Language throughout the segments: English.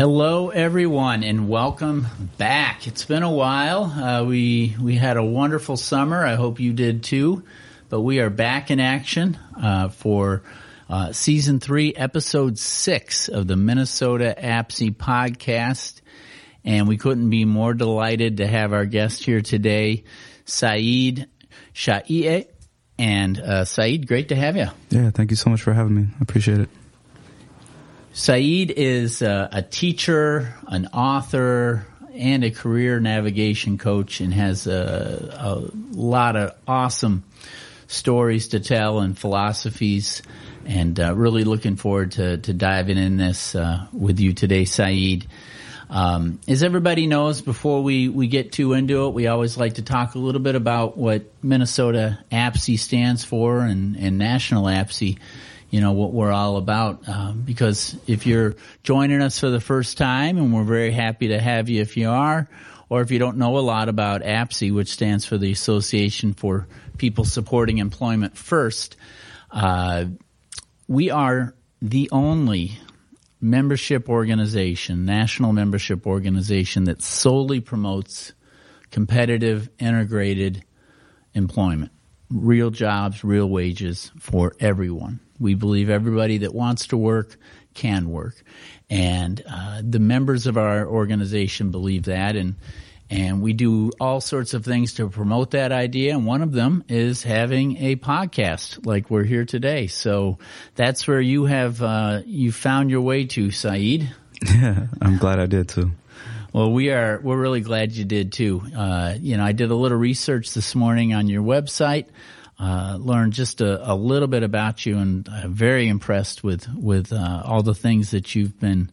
Hello, everyone, and welcome back. It's been a while. Uh, we we had a wonderful summer. I hope you did too. But we are back in action uh, for uh, season three, episode six of the Minnesota APSE podcast, and we couldn't be more delighted to have our guest here today, Said Shaiye. And uh, Said, great to have you. Yeah, thank you so much for having me. I appreciate it. Said is a, a teacher, an author, and a career navigation coach, and has a, a lot of awesome stories to tell and philosophies. And uh, really looking forward to, to diving in this uh, with you today, Said. Um, as everybody knows, before we, we get too into it, we always like to talk a little bit about what Minnesota APSE stands for and, and National APSE you know, what we're all about. Um, because if you're joining us for the first time, and we're very happy to have you if you are, or if you don't know a lot about APSE, which stands for the Association for People Supporting Employment First, uh, we are the only membership organization, national membership organization that solely promotes competitive, integrated employment, real jobs, real wages for everyone. We believe everybody that wants to work can work, and uh, the members of our organization believe that, and and we do all sorts of things to promote that idea. And one of them is having a podcast like we're here today. So that's where you have uh, you found your way to, Said. Yeah, I'm glad I did too. Well, we are we're really glad you did too. Uh, you know, I did a little research this morning on your website uh, learned just a, a, little bit about you, and I'm very impressed with with uh, all the things that you've been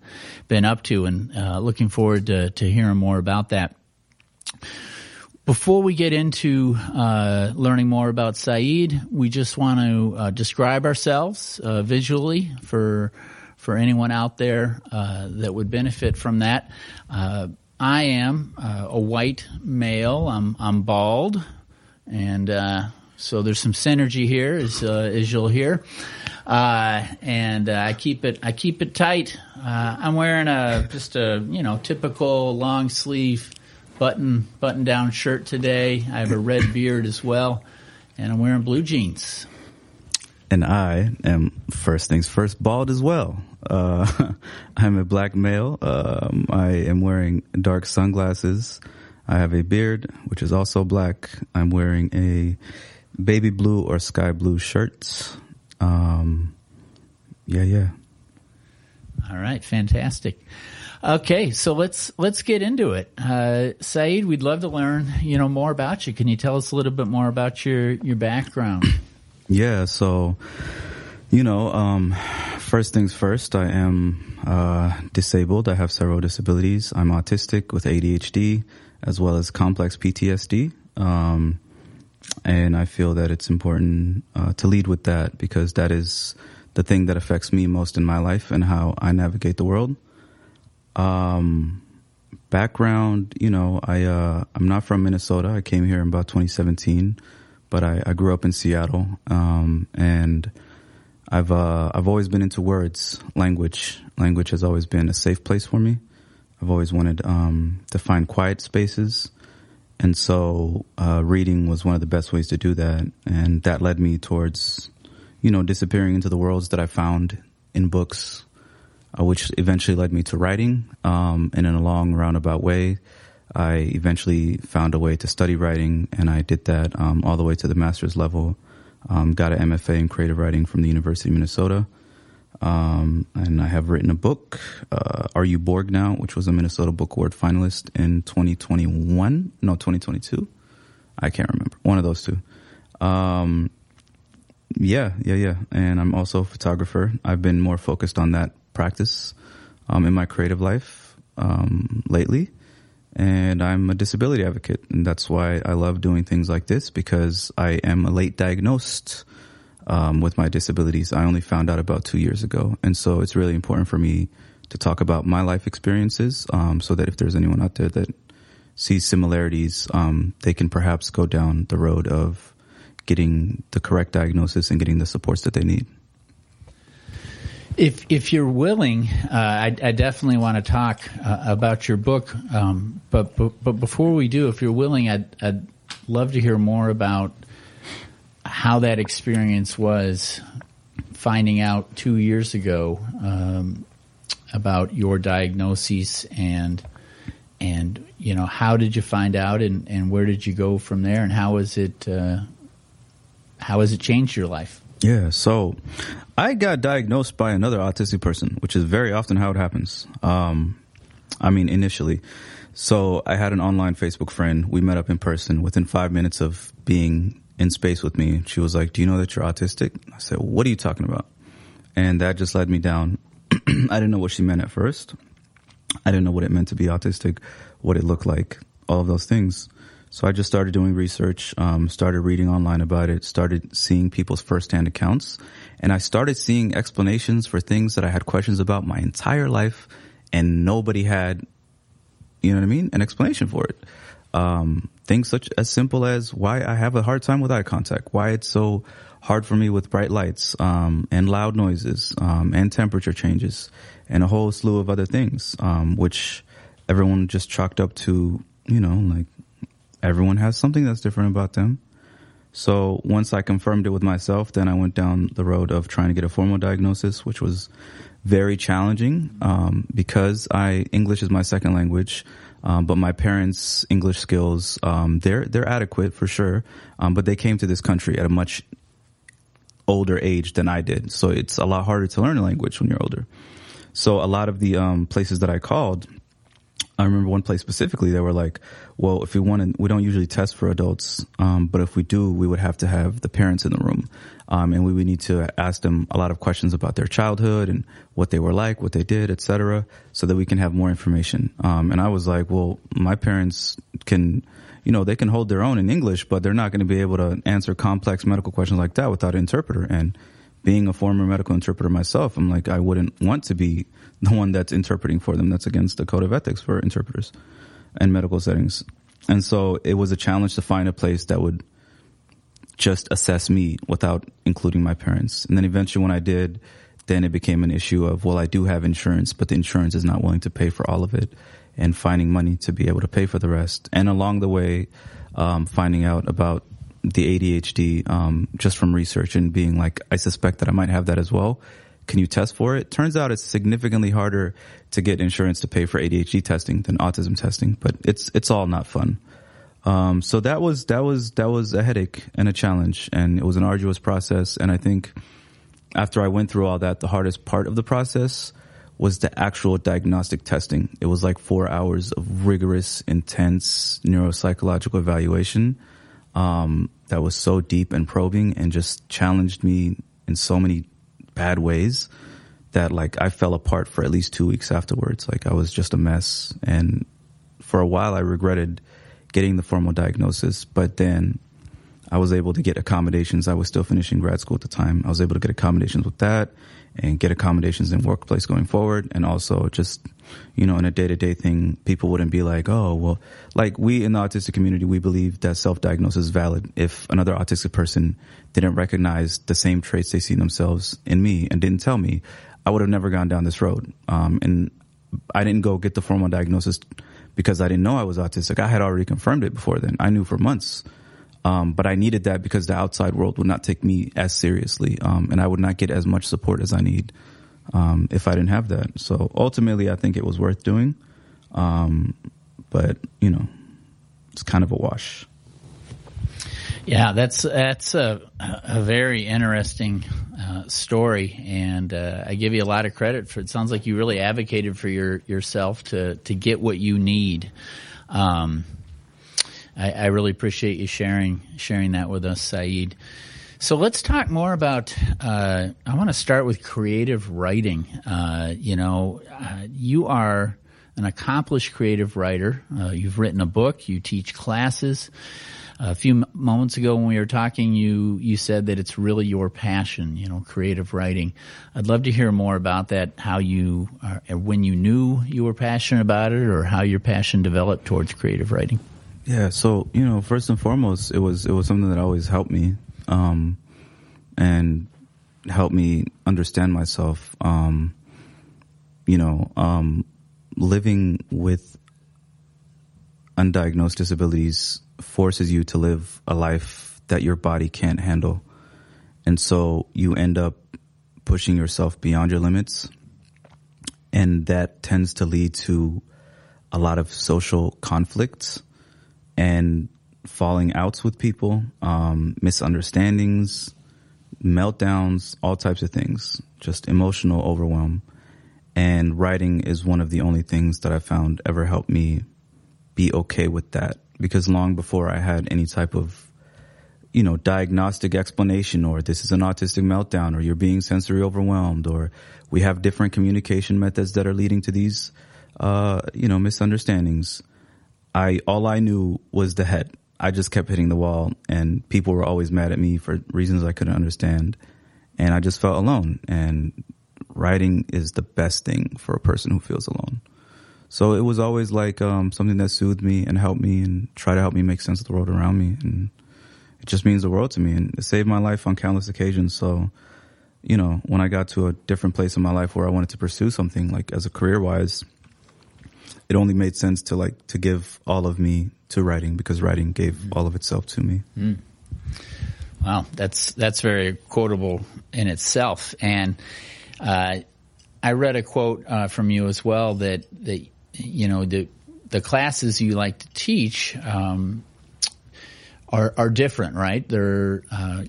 been up to, and uh, looking forward to, to hearing more about that. Before we get into uh, learning more about Said, we just want to uh, describe ourselves uh, visually for for anyone out there that would benefit from that. I am a white male. I'm I'm bald, and so there's some synergy here, as uh, as you'll hear. Uh, and uh, I keep it I keep it tight. Uh, I'm wearing a just a you know typical long sleeve button button down shirt today. I have a red beard as well, and I'm wearing blue jeans. And I am first things first bald as well. Uh, I'm a black male. Um, I am wearing dark sunglasses. I have a beard, which is also black. I'm wearing a baby blue or sky blue shirts. Um, yeah, yeah. All right, fantastic. Okay, so let's let's get into it. Uh, Said, we'd love to learn, you know, more about you. Can you tell us a little bit more about your your background? Yeah, so you know, um, first things first, I am uh, disabled. I have several disabilities. I'm autistic with ADHD as well as complex PTSD. Um, and I feel that it's important uh, to lead with that because that is the thing that affects me most in my life and how I navigate the world. Um, background, you know, I uh, I'm not from Minnesota. I came here in about 2017, but I, I grew up in Seattle, um, and I've uh, I've always been into words, language. Language has always been a safe place for me. I've always wanted um, to find quiet spaces and so uh, reading was one of the best ways to do that, and that led me towards, you know, disappearing into the worlds that I found in books, uh, which eventually led me to writing. Um, and in a long roundabout way, I eventually found a way to study writing, and I did that um, all the way to the master's level. Um, got an MFA in creative writing from the University of Minnesota. Um, and I have written a book, uh, Are You Borg Now, which was a Minnesota Book Award finalist in 2021. No, 2022. I can't remember. One of those two. Um, yeah, yeah, yeah. And I'm also a photographer. I've been more focused on that practice um, in my creative life um, lately. And I'm a disability advocate. And that's why I love doing things like this because I am a late diagnosed um, with my disabilities. I only found out about two years ago, and so it's really important for me to talk about my life experiences, um, so that if there's anyone out there that sees similarities, um, they can perhaps go down the road of getting the correct diagnosis and getting the supports that they need. If if you're willing, uh, I, I, definitely want to talk uh, about your book. Um, but, but but before we do, if you're willing, I'd, I'd love to hear more about how that experience was finding out two years ago um, about your diagnosis and and you know how did you find out and, and where did you go from there and how was it uh, how has it changed your life? Yeah, so I got diagnosed by another autistic person, which is very often how it happens. Um, I mean, initially. So I had an online Facebook friend. We met up in person. Within five minutes of being in space with me, she was like, "Do you know that you're autistic?" I said, "What are you talking about?" And that just led me down. I didn't know what she meant at first. I didn't know what it meant to be autistic, what it looked like, all of those things. So I just started doing research, um, started reading online about it, started seeing people's firsthand accounts, and I started seeing explanations for things that I had questions about my entire life, and nobody had, you know what I mean, an explanation for it. Um, things such as simple as why I have a hard time with eye contact, why it's so hard for me with bright lights, um, and loud noises, um, and temperature changes, and a whole slew of other things, um, which everyone just chalked up to, you know, like everyone has something that's different about them. So once I confirmed it with myself, then I went down the road of trying to get a formal diagnosis, which was very challenging um, because I English is my second language. Um, but my parents' English skills, um, they're they're adequate for sure. Um, but they came to this country at a much older age than I did, so it's a lot harder to learn a language when you're older. So a lot of the um, places that I called, I remember one place specifically, they were like, well, if we want to, we don't usually test for adults, um, but if we do, we would have to have the parents in the room. Um, and we would need to ask them a lot of questions about their childhood and what they were like, what they did, etc., so that we can have more information. Um, and I was like, well, my parents can, you know, they can hold their own in English, but they're not going to be able to answer complex medical questions like that without an interpreter. And being a former medical interpreter myself, I'm like, I wouldn't want to be the one that's interpreting for them. That's against the code of ethics for interpreters and medical settings. And so it was a challenge to find a place that would just assess me without including my parents. And then eventually when I did, then it became an issue of, well, I do have insurance, but the insurance is not willing to pay for all of it and finding money to be able to pay for the rest. And along the way, um, finding out about the ADHD, um, just from research and being like, I suspect that I might have that as well. Can you test for it? Turns out it's significantly harder to get insurance to pay for ADHD testing than autism testing, but it's, it's all not fun. Um, so that was, that was, that was a headache and a challenge and it was an arduous process. And I think after I went through all that, the hardest part of the process was the actual diagnostic testing. It was like four hours of rigorous, intense neuropsychological evaluation. Um, that was so deep and probing and just challenged me in so many bad ways that like I fell apart for at least two weeks afterwards. Like I was just a mess. And for a while I regretted getting the formal diagnosis, but then I was able to get accommodations. I was still finishing grad school at the time. I was able to get accommodations with that and get accommodations in workplace going forward. And also just, you know, in a day to day thing, people wouldn't be like, oh, well, like we in the autistic community, we believe that self diagnosis is valid. If another autistic person didn't recognize the same traits they see themselves in me and didn't tell me, I would have never gone down this road. Um, and I didn't go get the formal diagnosis because I didn't know I was autistic. I had already confirmed it before then. I knew for months. Um, but I needed that because the outside world would not take me as seriously, um, and I would not get as much support as I need um, if I didn't have that. So ultimately, I think it was worth doing, um, but you know, it's kind of a wash. Yeah, that's that's a a very interesting uh, story, and uh, I give you a lot of credit for. It sounds like you really advocated for your yourself to to get what you need. Um, I, I really appreciate you sharing sharing that with us, Said. So let's talk more about. Uh, I want to start with creative writing. Uh, you know, uh, you are an accomplished creative writer. Uh, you've written a book. You teach classes. A few moments ago when we were talking, you you said that it's really your passion. You know, creative writing. I'd love to hear more about that. How you, are, when you knew you were passionate about it, or how your passion developed towards creative writing. Yeah, so you know, first and foremost, it was it was something that always helped me, um, and helped me understand myself. Um, you know, um, living with undiagnosed disabilities forces you to live a life that your body can't handle. And so you end up pushing yourself beyond your limits. And that tends to lead to a lot of social conflicts and falling outs with people, um, misunderstandings, meltdowns, all types of things, just emotional overwhelm. And writing is one of the only things that I found ever helped me be okay with that. Because long before I had any type of, you know, diagnostic explanation or this is an autistic meltdown or you're being sensory overwhelmed or we have different communication methods that are leading to these, uh, you know, misunderstandings. I, all I knew was the head. I just kept hitting the wall and people were always mad at me for reasons I couldn't understand. And I just felt alone and writing is the best thing for a person who feels alone. So it was always like um, something that soothed me and helped me and try to help me make sense of the world around me. And it just means the world to me and it saved my life on countless occasions. So, you know, when I got to a different place in my life where I wanted to pursue something like as a career wise, it only made sense to like to give all of me to writing because writing gave mm. all of itself to me. Mm. Wow, that's that's very quotable in itself. And uh, I read a quote uh, from you as well that that you know the the classes you like to teach um, are are different, right? They're uh,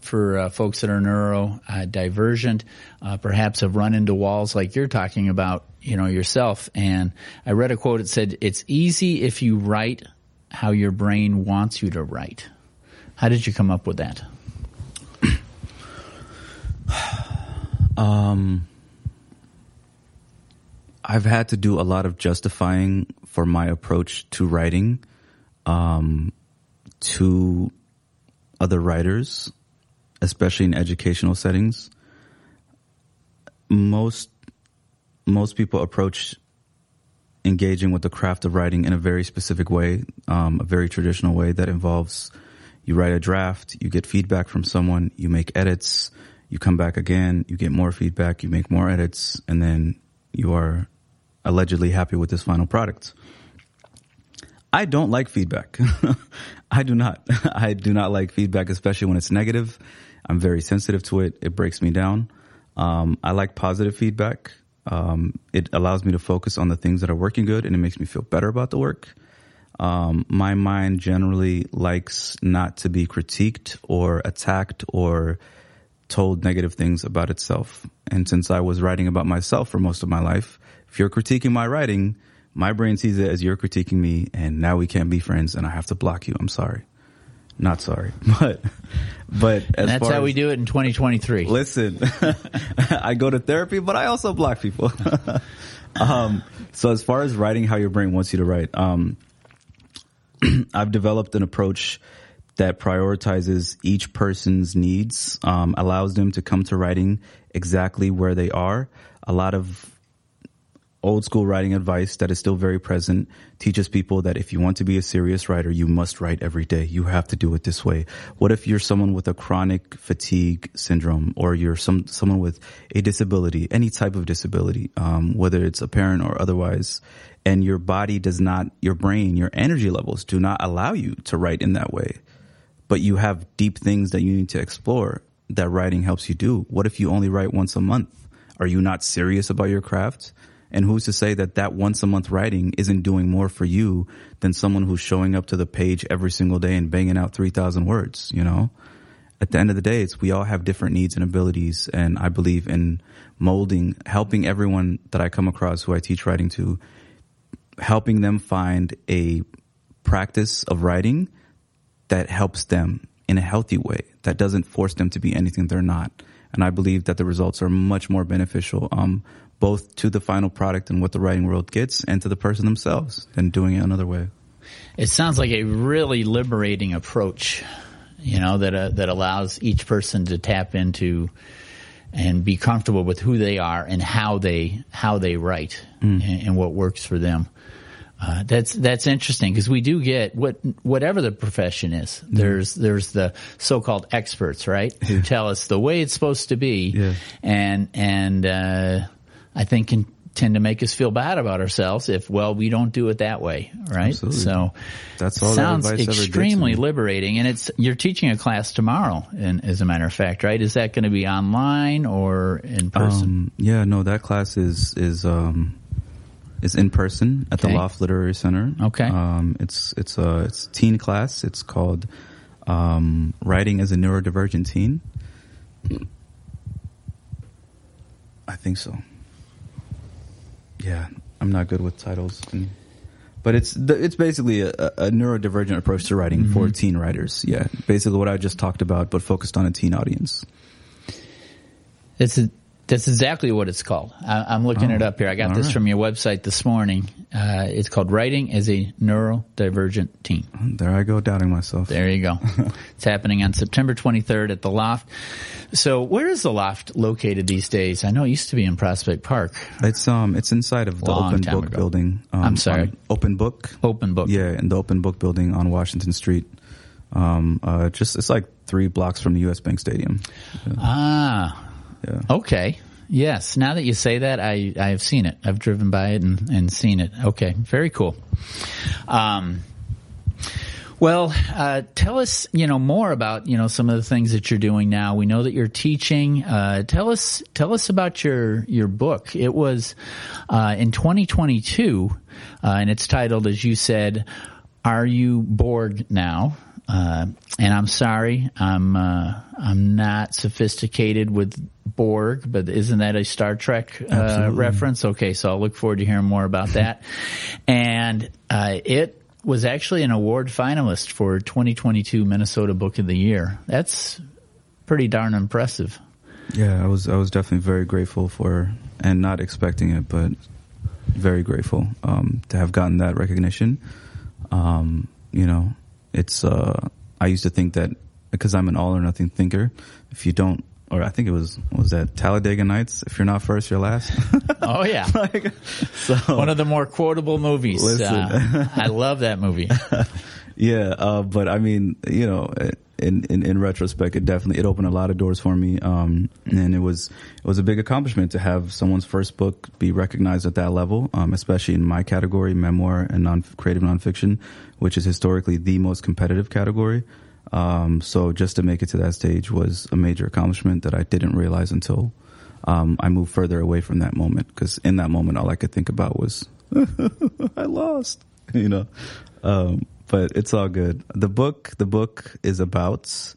for uh, folks that are neurodivergent, uh, perhaps have run into walls like you're talking about, you know, yourself. And I read a quote. that said, "It's easy if you write how your brain wants you to write." How did you come up with that? um, I've had to do a lot of justifying for my approach to writing. Um, to other writers, especially in educational settings. Most most people approach engaging with the craft of writing in a very specific way, um, a very traditional way that involves you write a draft, you get feedback from someone, you make edits, you come back again, you get more feedback, you make more edits, and then you are allegedly happy with this final product. I don't like feedback. I do not. I do not like feedback, especially when it's negative. I'm very sensitive to it. It breaks me down. Um, I like positive feedback. Um, it allows me to focus on the things that are working good and it makes me feel better about the work. Um, my mind generally likes not to be critiqued or attacked or told negative things about itself. And since I was writing about myself for most of my life, if you're critiquing my writing, my brain sees it as you're critiquing me and now we can't be friends and I have to block you. I'm sorry. Not sorry, but, but that's how as, we do it in 2023. Listen, I go to therapy, but I also block people. um, so as far as writing how your brain wants you to write, um, I've developed an approach that prioritizes each person's needs, um, allows them to come to writing exactly where they are. A lot of old school writing advice that is still very present teaches people that if you want to be a serious writer, you must write every day. You have to do it this way. What if you're someone with a chronic fatigue syndrome or you're some, someone with a disability, any type of disability, um, whether it's apparent or otherwise, and your body does not, your brain, your energy levels do not allow you to write in that way, but you have deep things that you need to explore that writing helps you do. What if you only write once a month? Are you not serious about your craft? And who's to say that that once a month writing isn't doing more for you than someone who's showing up to the page every single day and banging out 3,000 words, you know? At the end of the day, it's we all have different needs and abilities. And I believe in molding, helping everyone that I come across who I teach writing to, helping them find a practice of writing that helps them in a healthy way, that doesn't force them to be anything they're not. And I believe that the results are much more beneficial, um, both to the final product and what the writing world gets and to the person themselves than doing it another way. It sounds like a really liberating approach, you know, that, uh, that allows each person to tap into and be comfortable with who they are and how they, how they write mm. and, and, what works for them. Uh, that's that's interesting because we do get what whatever the profession is. There's there's the so-called experts, right, who tell us the way it's supposed to be, Yeah. and and uh, I think can tend to make us feel bad about ourselves if well we don't do it that way, right? Absolutely. So That's all that sounds advice ever did to extremely liberating, and it's you're teaching a class tomorrow, and as a matter of fact, right? Is that going to be online or in person? Um, yeah, no, that class is is um, is in person at Okay. the Loft Literary Center. Okay. Um, it's it's a it's a teen class. It's called um, Writing as a Neurodivergent Teen. I think so. Yeah, I'm not good with titles, and, but it's the, it's basically a, a neurodivergent approach to writing for Mm-hmm. teen writers. Yeah, basically what I just talked about, but focused on a teen audience. That's that's exactly what it's called. I, I'm looking Oh, it up here. I got this right. from your website this morning. Uh, it's called Writing as a Neurodivergent Teen. There I go, doubting myself. There you go. it's happening on September 23rd at the Loft. So, where is the Loft located these days? I know it used to be in Prospect Park. It's um, it's inside of the Long Open Book ago. building. Um, I'm sorry? Open Book. Open book. Yeah, in the Open Book building on Washington Street. Um, uh, just it's like three blocks from the U.S. Bank Stadium. Ah, Yeah. Okay. Yes. Now that you say that, I, I have seen it. I've driven by it and, and seen it. Okay. Very cool. Um, well, uh, tell us, you know, more about, you know, some of the things that you're doing now. We know that you're teaching. Uh, tell us, tell us about your, your book. It was, uh, in 2022, uh, and it's titled, as you said, Are You Borg Now? Uh, and I'm sorry, I'm, uh, I'm not sophisticated with Borg, but isn't that a Star Trek, uh, reference? Okay. So I'll look forward to hearing more about that. and, uh, it, was actually an award finalist for 2022 Minnesota Book of the Year. That's pretty darn impressive. Yeah, I was I was definitely very grateful for and not expecting it, but very grateful um, to have gotten that recognition. Um, you know, it's uh, I used to think that because I'm an all or nothing thinker, if you don't, or I think it was was that Talladega Nights, if you're not first, you're last. Oh yeah, like, so one of the more quotable movies. Uh, I love that movie. Yeah, uh, but I mean, you know, in, in in retrospect, it definitely it opened a lot of doors for me, um, and it was it was a big accomplishment to have someone's first book be recognized at that level, um, especially in my category, memoir and non creative nonfiction, which is historically the most competitive category. Um, so just to make it to that stage was a major accomplishment that I didn't realize until um, I moved further away from that moment. Because in that moment, all I could think about was I lost, you know. Um, but it's all good. The book, the book is about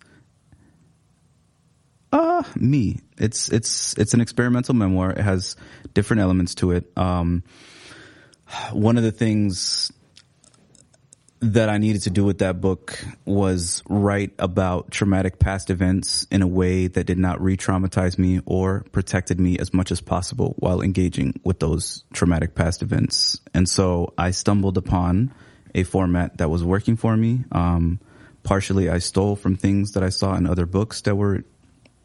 uh me. It's it's it's an experimental memoir. It has different elements to it. Um, one of the things that I needed to do with that book was write about traumatic past events in a way that did not re-traumatize me or protected me as much as possible while engaging with those traumatic past events. And so I stumbled upon a format that was working for me. Um, partially I stole from things that I saw in other books that were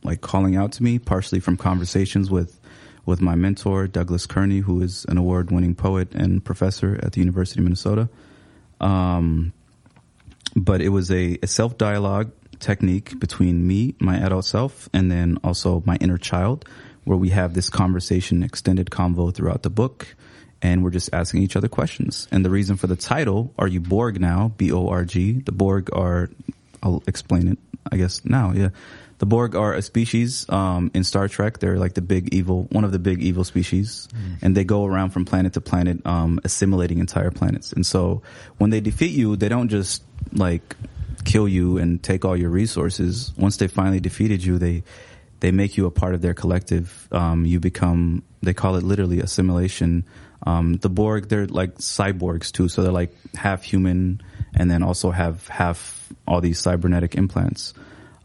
like calling out to me, partially from conversations with with my mentor Douglas Kearney, who is an award-winning poet and professor at the University of Minnesota. Um, but it was a, a self dialogue technique between me, my adult self, and then also my inner child, where we have this conversation, extended convo throughout the book, and we're just asking each other questions. And the reason for the title, Are You Borg Now? B O R G. The Borg are, I'll explain it, I guess, now, yeah. The Borg are a species um, in Star Trek. They're like the big evil, one of the big evil species, and they go around from planet to planet, um, assimilating entire planets. And so, when they defeat you, they don't just like kill you and take all your resources. Once they finally defeated you, they they make you a part of their collective. Um, you become, they call it literally assimilation. Um, the Borg, they're like cyborgs too, so they're like half human, and then also have half all these cybernetic implants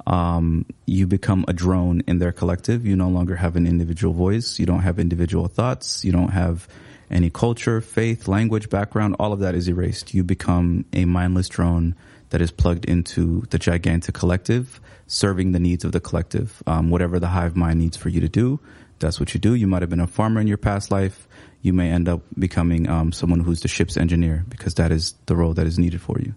um, you become a drone in their collective. You no longer have an individual voice. You don't have individual thoughts. You don't have any culture, faith, language, background. All of that is erased. You become a mindless drone that is plugged into the gigantic collective, serving the needs of the collective. Um, whatever the hive mind needs for you to do, that's what you do. You might have been a farmer in your past life. You may end up becoming um, someone who's the ship's engineer because that is the role that is needed for you.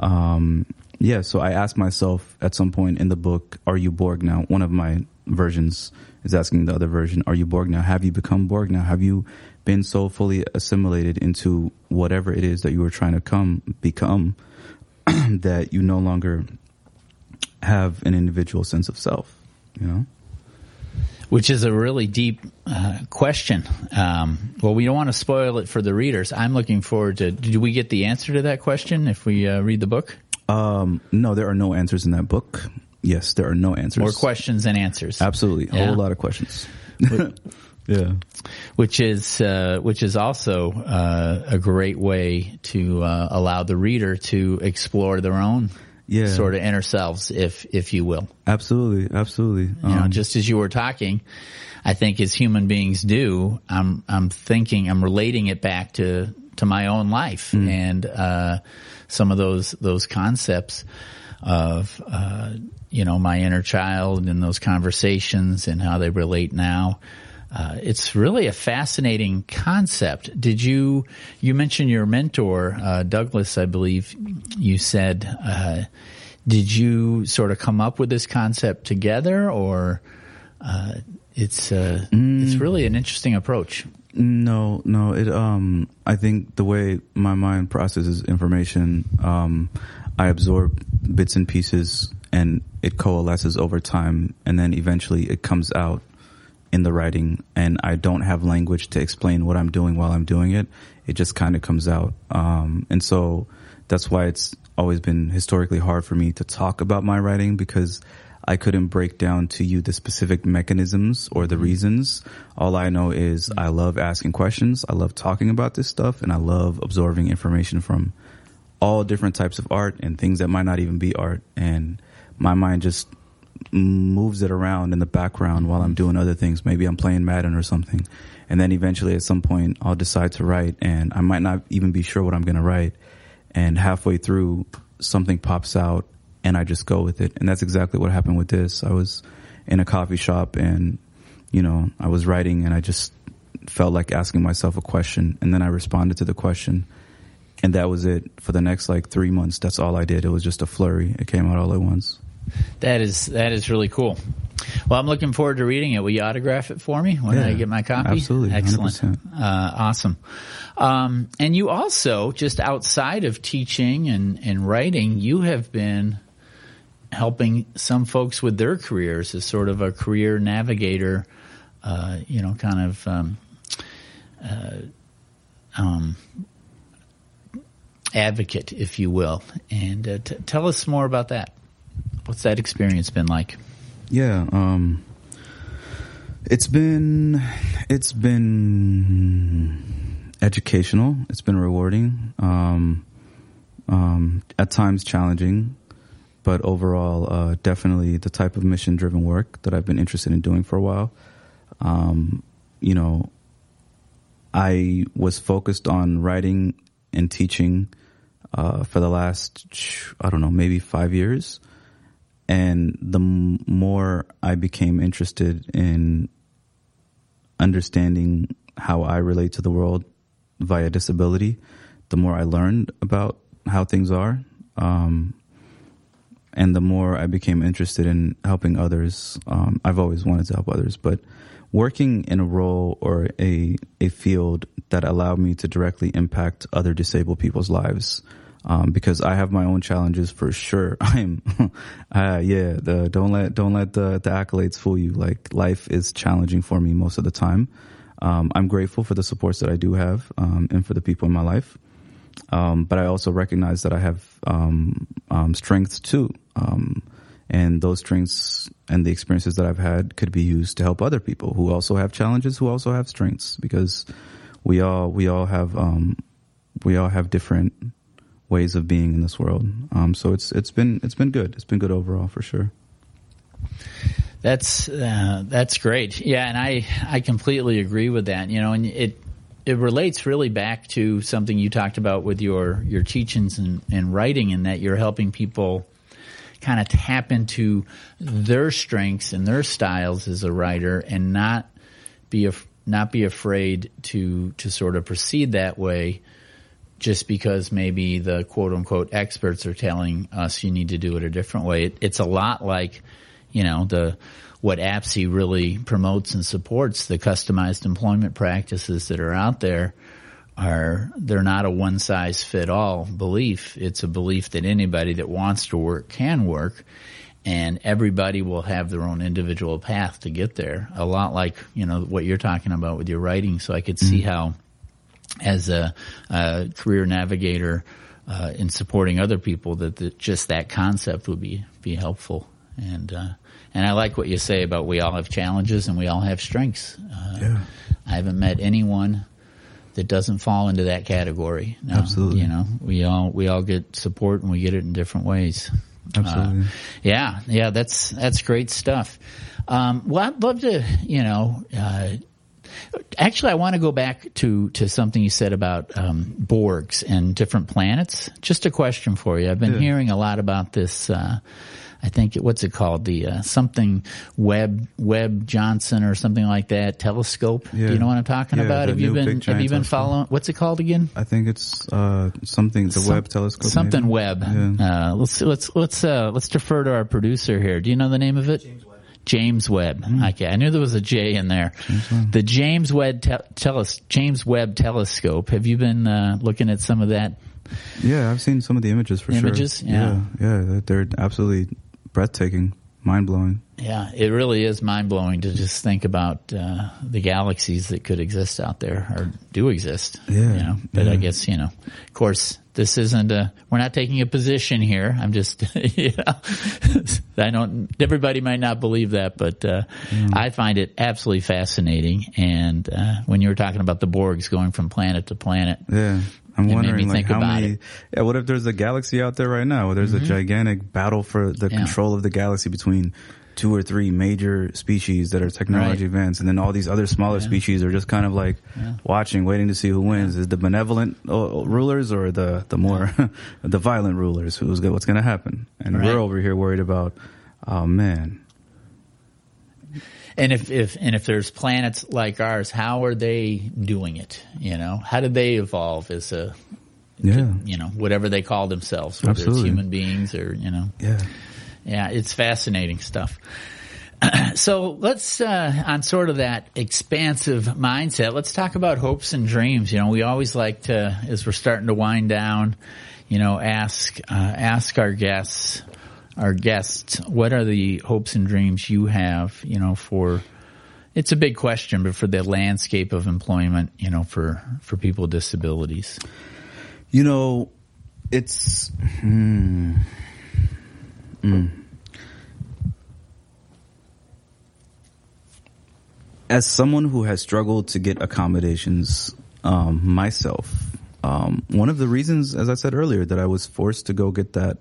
Um, yeah, so I asked myself at some point in the book, "Are you Borg now?" One of my versions is asking the other version, "Are you Borg now? Have you become Borg now? Have you been so fully assimilated into whatever it is that you were trying to come become that you no longer have an individual sense of self?" You know which is a really deep uh, question. Um, well, we don't want to spoil it for the readers. I'm looking forward to. Do we get the answer to that question if we uh, read the book? Um, no, there are no answers in that book. Yes, there are no answers. More questions than answers. Absolutely, a yeah. whole lot of questions. yeah, which is uh, which is also uh, a great way to uh, allow the reader to explore their own yeah. sort of inner selves, if if you will. Absolutely, absolutely. Um, you know, just as you were talking, I think as human beings do, I'm I'm thinking, I'm relating it back to to my own life mm. and uh, some of those those concepts of uh, you know my inner child and those conversations and how they relate now. Uh, it's really a fascinating concept. Did you you mentioned your mentor uh, Douglas? I believe you said. Uh, did you sort of come up with this concept together, or uh, it's uh, mm. it's really an interesting approach? No, no. It um, I think the way my mind processes information, um, I absorb bits and pieces, and it coalesces over time, and then eventually it comes out in the writing and I don't have language to explain what I'm doing while I'm doing it. It just kind of comes out. Um, and so that's why it's always been historically hard for me to talk about my writing because I couldn't break down to you the specific mechanisms or the mm-hmm. reasons. All I know is I love asking questions. I love talking about this stuff and I love absorbing information from all different types of art and things that might not even be art. And my mind just moves it around in the background while I'm doing other things. Maybe I'm playing Madden or something. And then eventually at some point I'll decide to write and I might not even be sure what I'm going to write. And halfway through something pops out and I just go with it. And that's exactly what happened with this. I was in a coffee shop and, you know, I was writing and I just felt like asking myself a question and then I responded to the question. And that was it for the next like three months. That's all I did. It was just a flurry. It came out all at once. That is that is really cool. Well, I'm looking forward to reading it. Will you autograph it for me when yeah, I get my copy? Absolutely, excellent, uh, awesome. Um, and you also, just outside of teaching and and writing, you have been helping some folks with their careers as sort of a career navigator. Uh, you know, kind of. Um, uh, um, advocate, if you will, and uh, t- tell us more about that. What's that experience been like? Yeah, um, it's been it's been educational. It's been rewarding. Um, um, at times challenging, but overall, uh, definitely the type of mission driven work that I've been interested in doing for a while. Um, you know, I was focused on writing and teaching uh, for the last, I don't know, maybe five years. And the more I became interested in understanding how I relate to the world via disability, the more I learned about how things are. Um, and the more I became interested in helping others. Um, I've always wanted to help others, but working in a role or a, a field that allowed me to directly impact other disabled people's lives um, because I have my own challenges for sure. I'm, uh, yeah, the, don't let, don't let the, the accolades fool you. Like life is challenging for me most of the time. Um, I'm grateful for the supports that I do have, um, and for the people in my life. Um, but I also recognize that I have, um, um, strengths too. and those strengths and the experiences that I've had could be used to help other people who also have challenges, who also have strengths because we all, we all have, um we all have different, ways of being in this world. Um, so it's it's been it's been good. It's been good overall for sure. That's uh, that's great. Yeah, and I I completely agree with that. You know, and it it relates really back to something you talked about with your your teachings and, and writing, in that you're helping people kind of tap into their strengths and their styles as a writer, and not be a not be afraid to to sort of proceed that way just because maybe the quote unquote experts are telling us you need to do it a different way. It, it's a lot like, you know, the what APSE really promotes and supports the customized employment practices that are out there are they're not a one size fit all belief. It's a belief that anybody that wants to work can work and everybody will have their own individual path to get there. A lot like, you know, what you're talking about with your writing. So I could see mm-hmm. how as a, a career navigator uh, in supporting other people that the, just that concept would be be helpful and uh, and I like what you say about we all have challenges and we all have strengths. Uh, yeah. I haven't met anyone that doesn't fall into that category. No, Absolutely. You know, we all we all get support and we get it in different ways. Absolutely. Uh, yeah, yeah, that's that's great stuff. Um, well, I'd love to, you know, uh, Actually, I want to go back to, to something you said about um, Borgs and different planets. Just a question for you. I've been yeah. hearing a lot about this. Uh, I think what's it called? The uh, something Webb Webb Johnson or something like that telescope. Yeah. Do you know what I'm talking yeah, about? Have you been Have you been telescope. following? What's it called again? I think it's uh, something the Some, Webb telescope. Something maybe? Webb. Yeah. Uh, let's let's let's uh, let's defer to our producer here. Do you know the name of it? James Webb. James Webb. Mm. Okay, I knew there was a J in there. James the James Webb te- teles- James Webb telescope. Have you been uh, looking at some of that? Yeah, I've seen some of the images for images? sure. Images, yeah. yeah, yeah, they're absolutely breathtaking, mind blowing. Yeah, it really is mind blowing to just think about uh, the galaxies that could exist out there or do exist. Yeah, you know? but yeah. I guess you know, of course, this isn't a. We're not taking a position here. I'm just, you know, I don't. Everybody might not believe that, but uh, mm. I find it absolutely fascinating. And uh, when you were talking about the Borgs going from planet to planet, yeah, I'm wondering like how many. It. Yeah, what if there's a galaxy out there right now? Where there's mm-hmm. a gigantic battle for the yeah. control of the galaxy between two or three major species that are technology right. advanced, and then all these other smaller yeah. species are just kind of like yeah. watching, waiting to see who wins. Is the benevolent uh, rulers or the the more the violent rulers? Who's what's going to happen? And right. we're over here worried about, oh man, and if, if, and if there's planets like ours, how are they doing it? You know, how did they evolve as a, yeah. you know, whatever they call themselves, whether Absolutely. it's human beings or, you know. Yeah. Yeah, it's fascinating stuff. so let's, uh, on sort of that expansive mindset, let's talk about hopes and dreams. You know, we always like to, as we're starting to wind down, you know, ask, uh, ask our guests, our guests, what are the hopes and dreams you have, you know, for, it's a big question, but for the landscape of employment, you know, for, for people with disabilities? You know, it's, hmm, mm. as someone who has struggled to get accommodations um, myself, um, one of the reasons, as I said earlier, that I was forced to go get that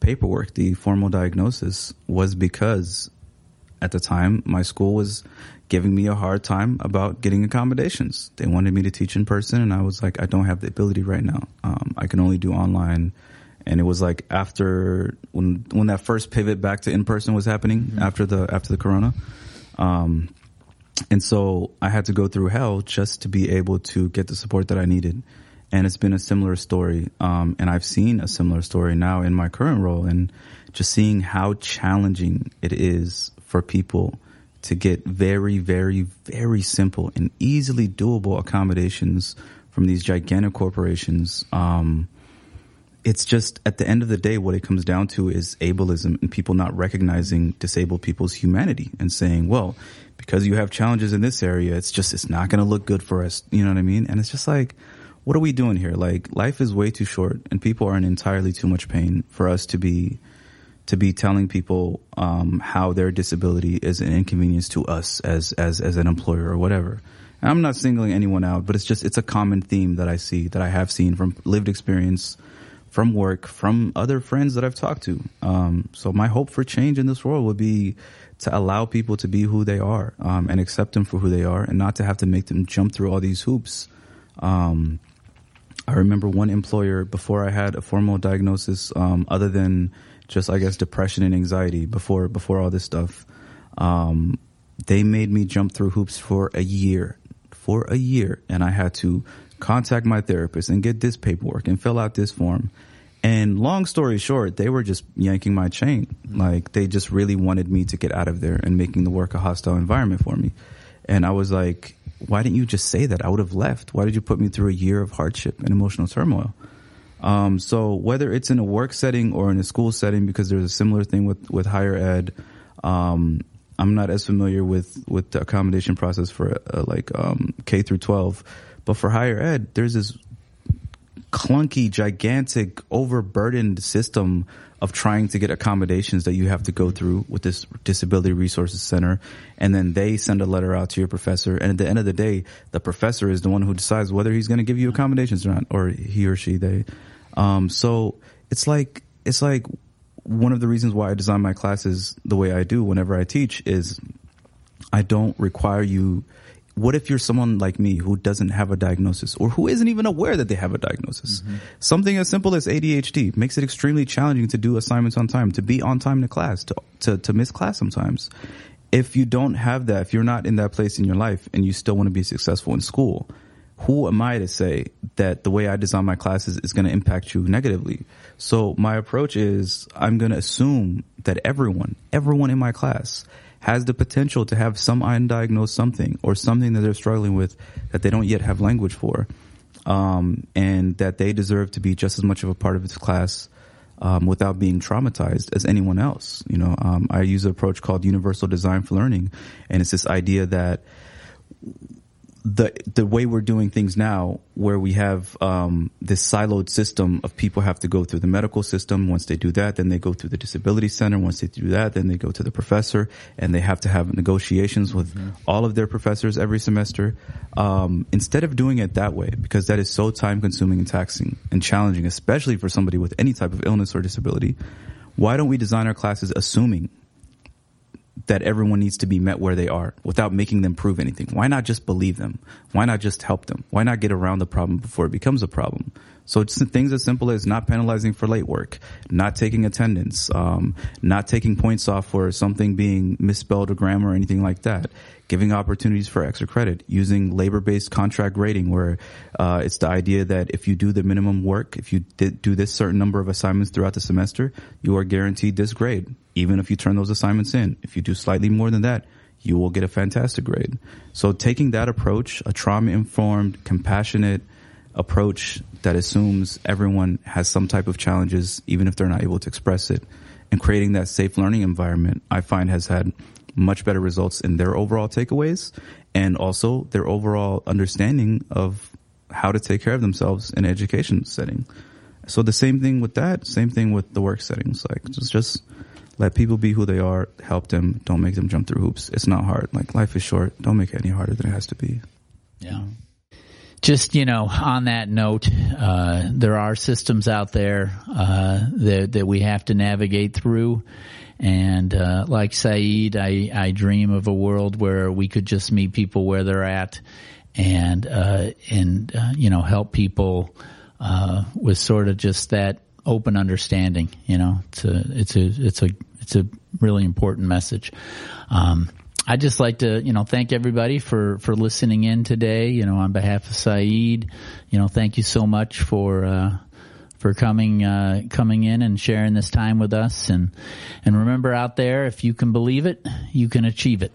paperwork, the formal diagnosis, was because at the time my school was giving me a hard time about getting accommodations. They wanted me to teach in person, and I was like, I don't have the ability right now. Um, I can only do online. And it was like after when when that first pivot back to in person was happening mm-hmm. after the after the corona. Um, and so I had to go through hell just to be able to get the support that I needed and it's been a similar story. Um, and I've seen a similar story now in my current role, and just seeing how challenging it is for people to get very, very, very simple and easily doable accommodations from these gigantic corporations. Um, it's just at the end of the day, what it comes down to is ableism and people not recognizing disabled people's humanity and saying, well, because you have challenges in this area, it's just, it's not going to look good for us. You know what I mean? And it's just like, what are we doing here? Like life is way too short and people are in entirely too much pain for us to be to be telling people um, how their disability is an inconvenience to us as as as an employer or whatever. And I'm not singling anyone out, but it's just it's a common theme that I see that I have seen from lived experience, from work, from other friends that I've talked to. Um, so my hope for change in this world would be to allow people to be who they are um, and accept them for who they are, and not to have to make them jump through all these hoops. Um, I remember one employer before I had a formal diagnosis, um, other than just I guess depression and anxiety before before all this stuff. Um, they made me jump through hoops for a year for a year and I had to contact my therapist and get this paperwork and fill out this form. And long story short, they were just yanking my chain. Like they just really wanted me to get out of there and making the work a hostile environment for me. And I was like, why didn't you just say that? I would have left. Why did you put me through a year of hardship and emotional turmoil? Um, so whether it's in a work setting or in a school setting, because there's a similar thing with, with higher ed, um, I'm not as familiar with, with the accommodation process for uh, like um, K through 12, but for higher ed, there's this clunky, gigantic, overburdened system of trying to get accommodations that you have to go through with this disability resources center. And then they send a letter out to your professor. And at the end of the day, the professor is the one who decides whether he's going to give you accommodations or not, or he or she, they. Um, so it's like, it's like one of the reasons why I design my classes the way I do whenever I teach is I don't require you what if you're someone like me who doesn't have a diagnosis or who isn't even aware that they have a diagnosis? Mm-hmm. Something as simple as ADHD makes it extremely challenging to do assignments on time, to be on time to class, to, to, to miss class sometimes. If you don't have that, if you're not in that place in your life and you still want to be successful in school, who am I to say that the way I design my classes is going to impact you negatively? So my approach is I'm going to assume that everyone, everyone in my class has the potential to have some undiagnosed something or something that they're struggling with that they don't yet have language for. Um, and that they deserve to be just as much of a part of this class um, without being traumatized as anyone else. You know, um, I use an approach called universal design for learning, and it's this idea that the the way we're doing things now, where we have um, this siloed system of people have to go through the medical system. Once they do that, then they go through the disability center. Once they do that, then they go to the professor, and they have to have negotiations with mm-hmm. all of their professors every semester. Um, instead of doing it that way, because that is so time consuming and taxing and challenging, especially for somebody with any type of illness or disability, why don't we design our classes assuming that everyone needs to be met where they are without making them prove anything. Why not just believe them? Why not just help them? Why not get around the problem before it becomes a problem? So it's things as simple as not penalizing for late work, not taking attendance, um, not taking points off for something being misspelled or grammar or anything like that. Giving opportunities for extra credit, using labor-based contract grading, where uh, it's the idea that if you do the minimum work, if you do this certain number of assignments throughout the semester, you are guaranteed this grade, even if you turn those assignments in. If you do slightly more than that, you will get a fantastic grade. So taking that approach, a trauma-informed, compassionate approach that assumes everyone has some type of challenges, even if they're not able to express it, and creating that safe learning environment, I find has had much better results in their overall takeaways and also their overall understanding of how to take care of themselves in education setting. So the same thing with that, same thing with the work settings. Like just, just let people be who they are, help them, don't make them jump through hoops. It's not hard. Like life is short. Don't make it any harder than it has to be. Yeah just you know on that note uh, there are systems out there uh, that, that we have to navigate through and uh, like Said I, I dream of a world where we could just meet people where they're at and uh, and uh, you know help people uh, with sort of just that open understanding you know it's a it's a it's a it's a really important message um, I'd just like to, you know, thank everybody for, for listening in today. You know, on behalf of Said, you know, thank you so much for, uh, for coming, uh, coming in and sharing this time with us. And, and remember out there, if you can believe it, you can achieve it.